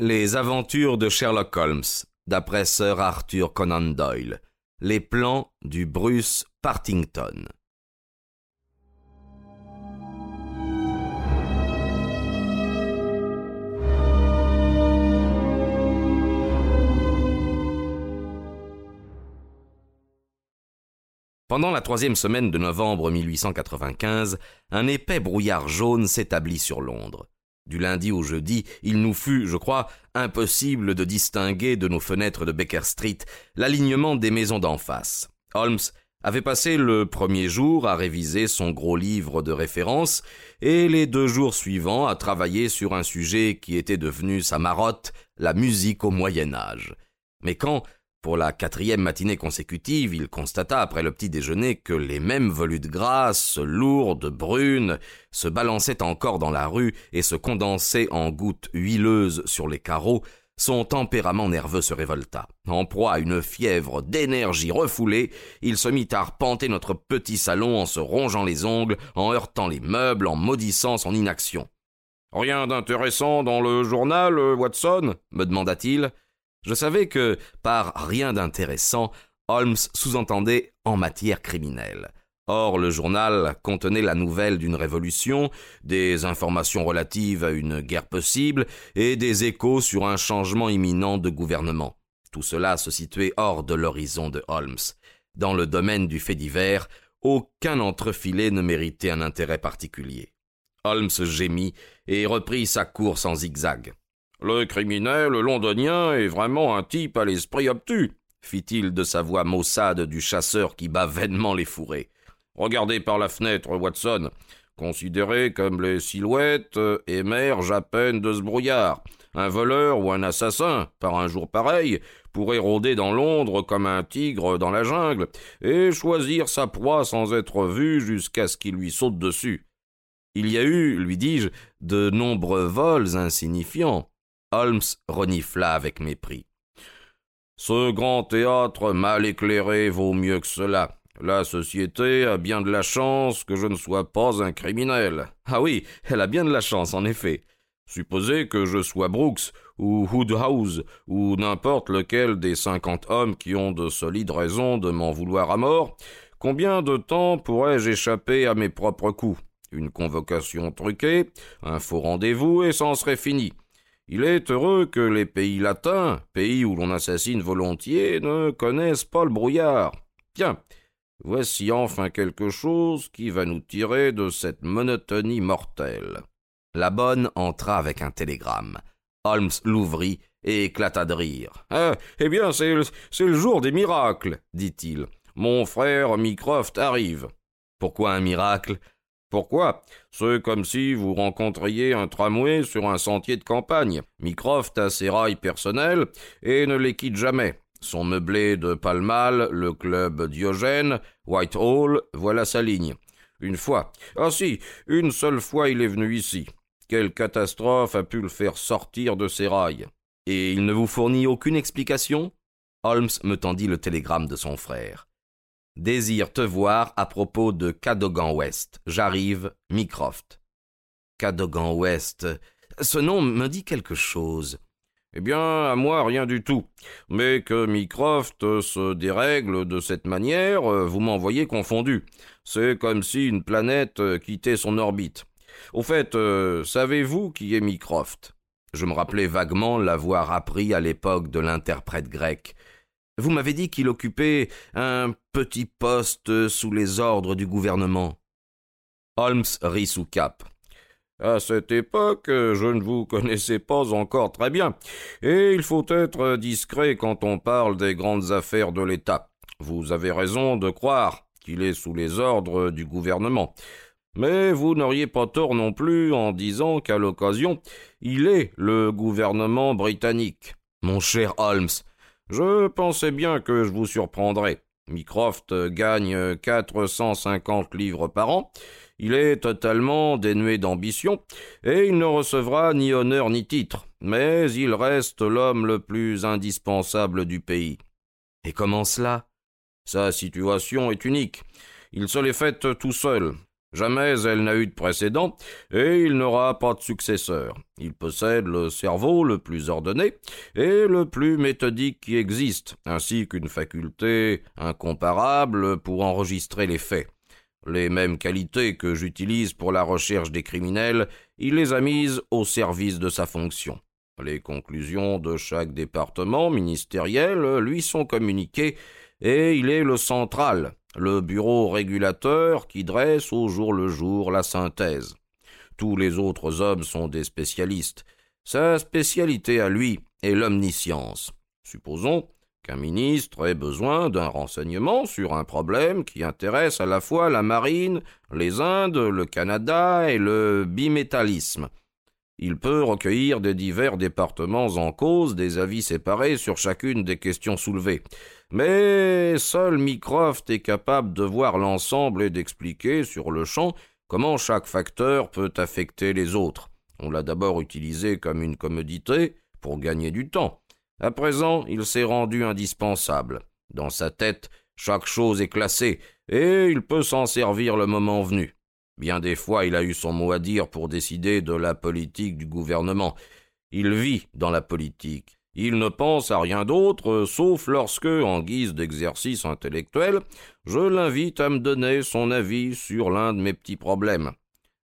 Les aventures de Sherlock Holmes, d'après Sir Arthur Conan Doyle. Les plans du Bruce Partington. Pendant la troisième semaine de novembre 1895, un épais brouillard jaune s'établit sur Londres. Du lundi au jeudi, il nous fut, je crois, impossible de distinguer de nos fenêtres de Baker Street l'alignement des maisons d'en face. Holmes avait passé le premier jour à réviser son gros livre de référence et les deux jours suivants à travailler sur un sujet qui était devenu sa marotte, la musique au Moyen Âge. Mais quand, pour la quatrième matinée consécutive, il constata après le petit déjeuner que les mêmes volutes grasses, lourdes, brunes, se balançaient encore dans la rue et se condensaient en gouttes huileuses sur les carreaux. Son tempérament nerveux se révolta. En proie à une fièvre d'énergie refoulée, il se mit à arpenter notre petit salon en se rongeant les ongles, en heurtant les meubles, en maudissant son inaction. Rien d'intéressant dans le journal, Watson? me demanda-t-il. Je savais que, par rien d'intéressant, Holmes sous-entendait en matière criminelle. Or, le journal contenait la nouvelle d'une révolution, des informations relatives à une guerre possible et des échos sur un changement imminent de gouvernement. Tout cela se situait hors de l'horizon de Holmes. Dans le domaine du fait divers, aucun entrefilet ne méritait un intérêt particulier. Holmes gémit et reprit sa course en zigzag. Le criminel londonien est vraiment un type à l'esprit obtus, fit-il de sa voix maussade du chasseur qui bat vainement les fourrés. Regardez par la fenêtre, Watson. Considérez comme les silhouettes émergent à peine de ce brouillard. Un voleur ou un assassin, par un jour pareil, pourrait rôder dans Londres comme un tigre dans la jungle, et choisir sa proie sans être vu jusqu'à ce qu'il lui saute dessus. Il y a eu, lui dis-je, de nombreux vols insignifiants, Holmes renifla avec mépris. Ce grand théâtre mal éclairé vaut mieux que cela. La société a bien de la chance que je ne sois pas un criminel. Ah oui, elle a bien de la chance, en effet. Supposez que je sois Brooks, ou Woodhouse, ou n'importe lequel des cinquante hommes qui ont de solides raisons de m'en vouloir à mort, combien de temps pourrais-je échapper à mes propres coups? Une convocation truquée, un faux rendez-vous, et c'en serait fini. Il est heureux que les pays latins, pays où l'on assassine volontiers, ne connaissent pas le brouillard. Tiens, voici enfin quelque chose qui va nous tirer de cette monotonie mortelle. La bonne entra avec un télégramme. Holmes l'ouvrit et éclata de rire. Ah, eh bien, c'est le, le jour des miracles, dit-il. Mon frère Mycroft arrive. Pourquoi un miracle? Pourquoi? C'est comme si vous rencontriez un tramway sur un sentier de campagne. Mycroft a ses rails personnels et ne les quitte jamais. Son meublé de Palmal, le club Diogène, Whitehall, voilà sa ligne. Une fois. Ah si, une seule fois il est venu ici. Quelle catastrophe a pu le faire sortir de ses rails Et il ne vous fournit aucune explication? Holmes me tendit le télégramme de son frère désire te voir à propos de Cadogan West. J'arrive, Mycroft. Cadogan West. Ce nom me dit quelque chose. Eh bien, à moi, rien du tout. Mais que Mycroft se dérègle de cette manière, vous m'envoyez confondu. C'est comme si une planète quittait son orbite. Au fait, euh, savez-vous qui est Mycroft? Je me rappelais vaguement l'avoir appris à l'époque de l'interprète grec. Vous m'avez dit qu'il occupait un petit poste sous les ordres du gouvernement. Holmes rit sous cap. À cette époque, je ne vous connaissais pas encore très bien, et il faut être discret quand on parle des grandes affaires de l'État. Vous avez raison de croire qu'il est sous les ordres du gouvernement. Mais vous n'auriez pas tort non plus en disant qu'à l'occasion, il est le gouvernement britannique. Mon cher Holmes, je pensais bien que je vous surprendrais. Mycroft gagne quatre cent cinquante livres par an. Il est totalement dénué d'ambition, et il ne recevra ni honneur ni titre, mais il reste l'homme le plus indispensable du pays. Et comment cela? Sa situation est unique. Il se l'est faite tout seul. Jamais elle n'a eu de précédent, et il n'aura pas de successeur. Il possède le cerveau le plus ordonné et le plus méthodique qui existe, ainsi qu'une faculté incomparable pour enregistrer les faits. Les mêmes qualités que j'utilise pour la recherche des criminels, il les a mises au service de sa fonction. Les conclusions de chaque département ministériel lui sont communiquées, et il est le central, le bureau régulateur qui dresse au jour le jour la synthèse. Tous les autres hommes sont des spécialistes. Sa spécialité à lui est l'omniscience. Supposons qu'un ministre ait besoin d'un renseignement sur un problème qui intéresse à la fois la marine, les Indes, le Canada et le bimétallisme. Il peut recueillir des divers départements en cause des avis séparés sur chacune des questions soulevées. Mais seul Mycroft est capable de voir l'ensemble et d'expliquer sur le champ comment chaque facteur peut affecter les autres. On l'a d'abord utilisé comme une commodité pour gagner du temps. À présent, il s'est rendu indispensable. Dans sa tête, chaque chose est classée, et il peut s'en servir le moment venu. Bien des fois, il a eu son mot à dire pour décider de la politique du gouvernement. Il vit dans la politique. Il ne pense à rien d'autre, sauf lorsque, en guise d'exercice intellectuel, je l'invite à me donner son avis sur l'un de mes petits problèmes.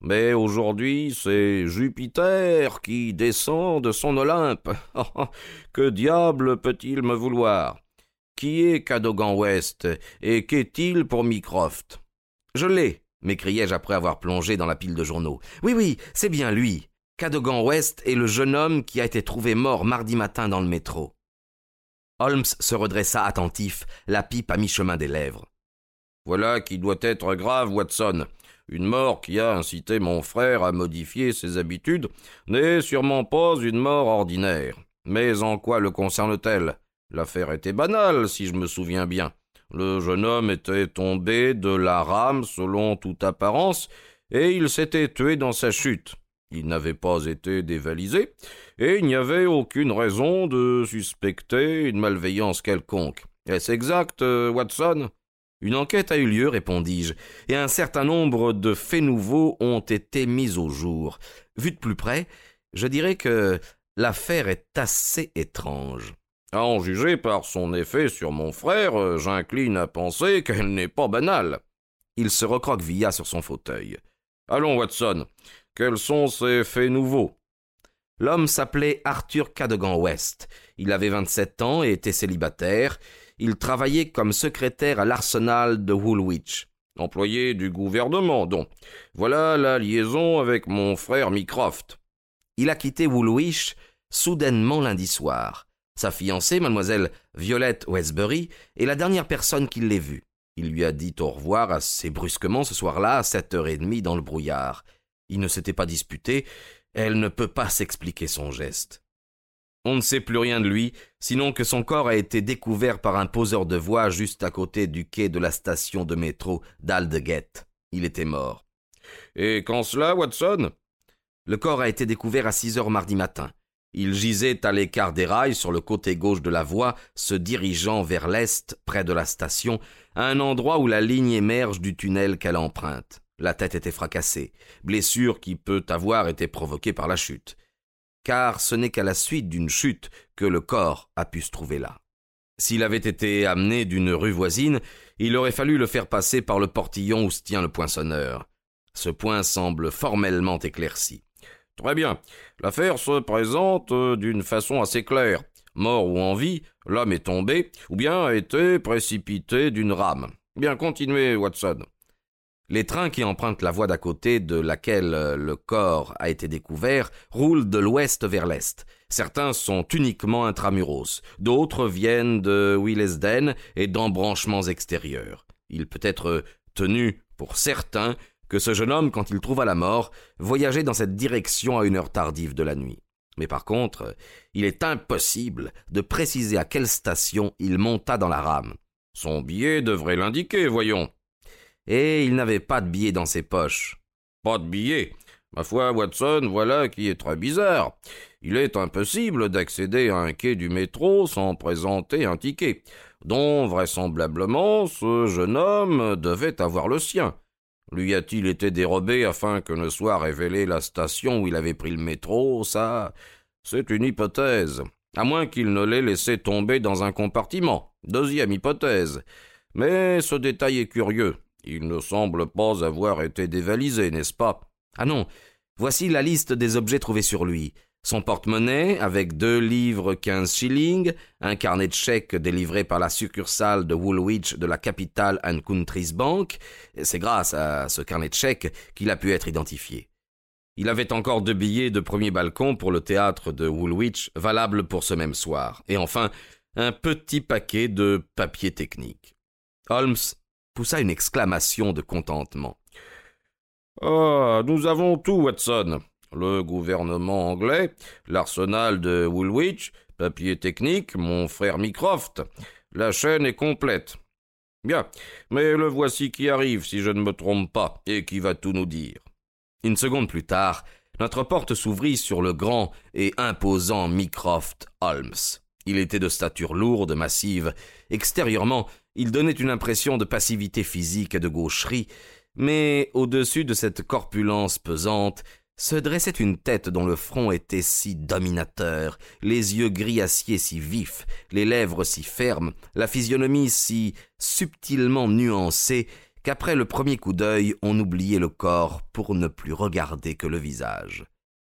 Mais aujourd'hui, c'est Jupiter qui descend de son Olympe. que diable peut-il me vouloir? Qui est Cadogan West et qu'est-il pour Mycroft? Je l'ai, m'écriai-je après avoir plongé dans la pile de journaux. Oui, oui, c'est bien lui. Cadogan West est le jeune homme qui a été trouvé mort mardi matin dans le métro. Holmes se redressa attentif, la pipe à mi-chemin des lèvres. Voilà qui doit être grave, Watson. Une mort qui a incité mon frère à modifier ses habitudes n'est sûrement pas une mort ordinaire. Mais en quoi le concerne-t-elle? L'affaire était banale, si je me souviens bien. Le jeune homme était tombé de la rame selon toute apparence, et il s'était tué dans sa chute. Il n'avait pas été dévalisé, et il n'y avait aucune raison de suspecter une malveillance quelconque. Est-ce exact, euh, Watson? Une enquête a eu lieu, répondis-je, et un certain nombre de faits nouveaux ont été mis au jour. Vu de plus près, je dirais que l'affaire est assez étrange. À en juger par son effet sur mon frère, euh, j'incline à penser qu'elle n'est pas banale. Il se recroquevilla sur son fauteuil. Allons, Watson. Quels sont ces faits nouveaux? L'homme s'appelait Arthur Cadogan West. Il avait vingt-sept ans et était célibataire. Il travaillait comme secrétaire à l'arsenal de Woolwich. Employé du gouvernement, donc. Voilà la liaison avec mon frère Mycroft. Il a quitté Woolwich soudainement lundi soir. Sa fiancée, mademoiselle Violette Westbury, est la dernière personne qui l'ait vue. Il lui a dit au revoir assez brusquement ce soir-là, à sept heures et demie, dans le brouillard. Il ne s'était pas disputé, elle ne peut pas s'expliquer son geste. On ne sait plus rien de lui, sinon que son corps a été découvert par un poseur de voix juste à côté du quai de la station de métro d'Aldgate. Il était mort. Et quand cela, Watson? Le corps a été découvert à six heures mardi matin. Il gisait à l'écart des rails sur le côté gauche de la voie, se dirigeant vers l'est, près de la station, à un endroit où la ligne émerge du tunnel qu'elle emprunte. La tête était fracassée, blessure qui peut avoir été provoquée par la chute. Car ce n'est qu'à la suite d'une chute que le corps a pu se trouver là. S'il avait été amené d'une rue voisine, il aurait fallu le faire passer par le portillon où se tient le poinçonneur. Ce point semble formellement éclairci. Très bien. L'affaire se présente euh, d'une façon assez claire. Mort ou en vie, l'homme est tombé, ou bien a été précipité d'une rame. Bien, continuez, Watson. Les trains qui empruntent la voie d'à côté de laquelle euh, le corps a été découvert roulent de l'ouest vers l'est. Certains sont uniquement intramuros, d'autres viennent de Willesden et d'embranchements extérieurs. Il peut être tenu, pour certains, que ce jeune homme, quand il trouva la mort, voyageait dans cette direction à une heure tardive de la nuit. Mais par contre, il est impossible de préciser à quelle station il monta dans la rame. Son billet devrait l'indiquer, voyons. Et il n'avait pas de billet dans ses poches. Pas de billet. Ma foi, Watson, voilà qui est très bizarre. Il est impossible d'accéder à un quai du métro sans présenter un ticket, dont vraisemblablement ce jeune homme devait avoir le sien. Lui a-t-il été dérobé afin que ne soit révélée la station où il avait pris le métro Ça, c'est une hypothèse. À moins qu'il ne l'ait laissé tomber dans un compartiment. Deuxième hypothèse. Mais ce détail est curieux. Il ne semble pas avoir été dévalisé, n'est-ce pas? Ah non. Voici la liste des objets trouvés sur lui. Son porte-monnaie, avec deux livres quinze shillings, un carnet de chèques délivré par la succursale de Woolwich de la Capital and Countries Bank. C'est grâce à ce carnet de chèques qu'il a pu être identifié. Il avait encore deux billets de premier balcon pour le théâtre de Woolwich, valables pour ce même soir. Et enfin, un petit paquet de papiers techniques. Holmes poussa une exclamation de contentement. Ah, nous avons tout, Watson le gouvernement anglais, l'arsenal de Woolwich, papier technique, mon frère Mycroft. La chaîne est complète. Bien, mais le voici qui arrive, si je ne me trompe pas, et qui va tout nous dire. Une seconde plus tard, notre porte s'ouvrit sur le grand et imposant Mycroft Holmes. Il était de stature lourde, massive. Extérieurement, il donnait une impression de passivité physique et de gaucherie, mais au-dessus de cette corpulence pesante se dressait une tête dont le front était si dominateur, les yeux gris acier si vifs, les lèvres si fermes, la physionomie si subtilement nuancée, qu'après le premier coup d'œil on oubliait le corps pour ne plus regarder que le visage.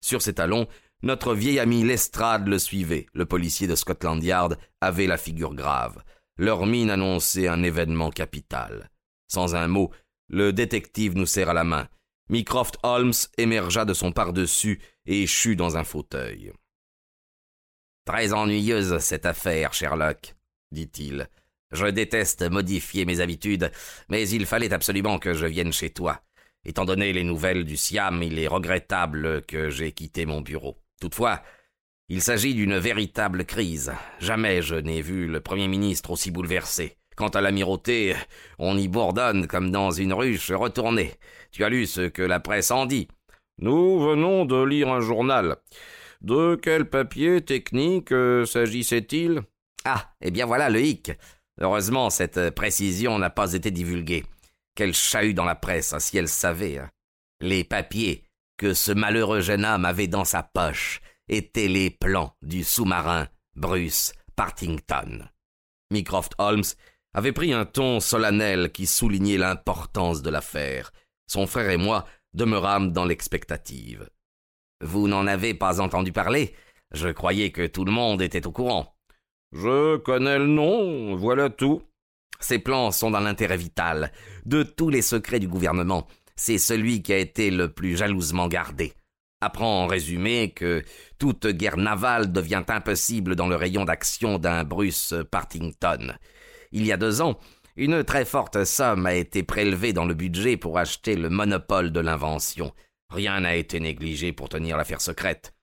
Sur ses talons, notre vieil ami Lestrade le suivait. Le policier de Scotland Yard avait la figure grave. Leur mine annonçait un événement capital. Sans un mot, le détective nous serra la main. Mycroft Holmes émergea de son par-dessus et échut dans un fauteuil. Très ennuyeuse cette affaire, Sherlock, dit-il. Je déteste modifier mes habitudes, mais il fallait absolument que je vienne chez toi. Étant donné les nouvelles du Siam, il est regrettable que j'ai quitté mon bureau. Toutefois, il s'agit d'une véritable crise. Jamais je n'ai vu le Premier ministre aussi bouleversé. Quant à l'amirauté, on y bourdonne comme dans une ruche retournée. Tu as lu ce que la presse en dit. Nous venons de lire un journal. De quel papier technique euh, s'agissait-il? Ah, eh bien voilà le hic. Heureusement, cette précision n'a pas été divulguée. Quel chahut dans la presse, hein, si elle savait. Hein. Les papiers que ce malheureux jeune homme avait dans sa poche étaient les plans du sous-marin Bruce Partington. Mycroft Holmes avait pris un ton solennel qui soulignait l'importance de l'affaire. Son frère et moi demeurâmes dans l'expectative. Vous n'en avez pas entendu parler? Je croyais que tout le monde était au courant. Je connais le nom, voilà tout. Ces plans sont dans l'intérêt vital de tous les secrets du gouvernement. C'est celui qui a été le plus jalousement gardé. Apprends en résumé que toute guerre navale devient impossible dans le rayon d'action d'un Bruce Partington il y a deux ans, une très forte somme a été prélevée dans le budget pour acheter le monopole de l'invention. Rien n'a été négligé pour tenir l'affaire secrète.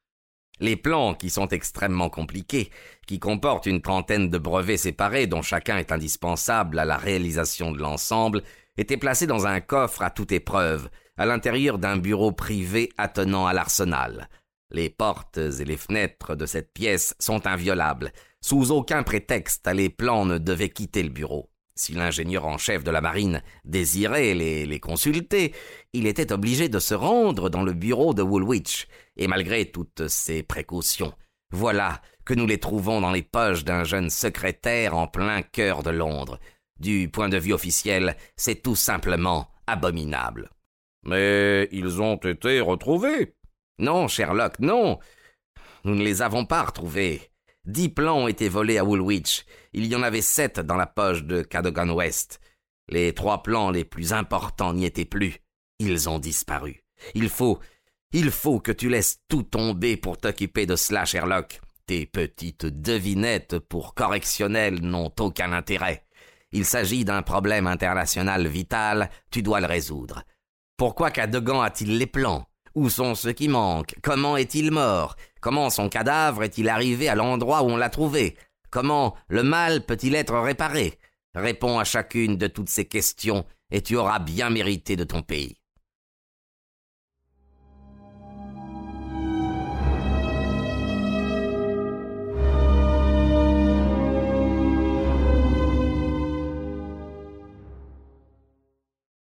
Les plans, qui sont extrêmement compliqués, qui comportent une trentaine de brevets séparés dont chacun est indispensable à la réalisation de l'ensemble, étaient placés dans un coffre à toute épreuve, à l'intérieur d'un bureau privé attenant à l'arsenal. Les portes et les fenêtres de cette pièce sont inviolables. Sous aucun prétexte, les plans ne devaient quitter le bureau. Si l'ingénieur en chef de la marine désirait les, les consulter, il était obligé de se rendre dans le bureau de Woolwich, et malgré toutes ces précautions, voilà que nous les trouvons dans les poches d'un jeune secrétaire en plein cœur de Londres. Du point de vue officiel, c'est tout simplement abominable. Mais ils ont été retrouvés. Non, Sherlock, non. Nous ne les avons pas retrouvés. Dix plans ont été volés à Woolwich. Il y en avait sept dans la poche de Cadogan West. Les trois plans les plus importants n'y étaient plus. Ils ont disparu. Il faut, il faut que tu laisses tout tomber pour t'occuper de cela, Sherlock. Tes petites devinettes pour correctionnel n'ont aucun intérêt. Il s'agit d'un problème international vital, tu dois le résoudre. Pourquoi Cadogan a-t-il les plans? Où sont ceux qui manquent? Comment est-il mort? Comment son cadavre est-il arrivé à l'endroit où on l'a trouvé? Comment le mal peut-il être réparé? Réponds à chacune de toutes ces questions et tu auras bien mérité de ton pays.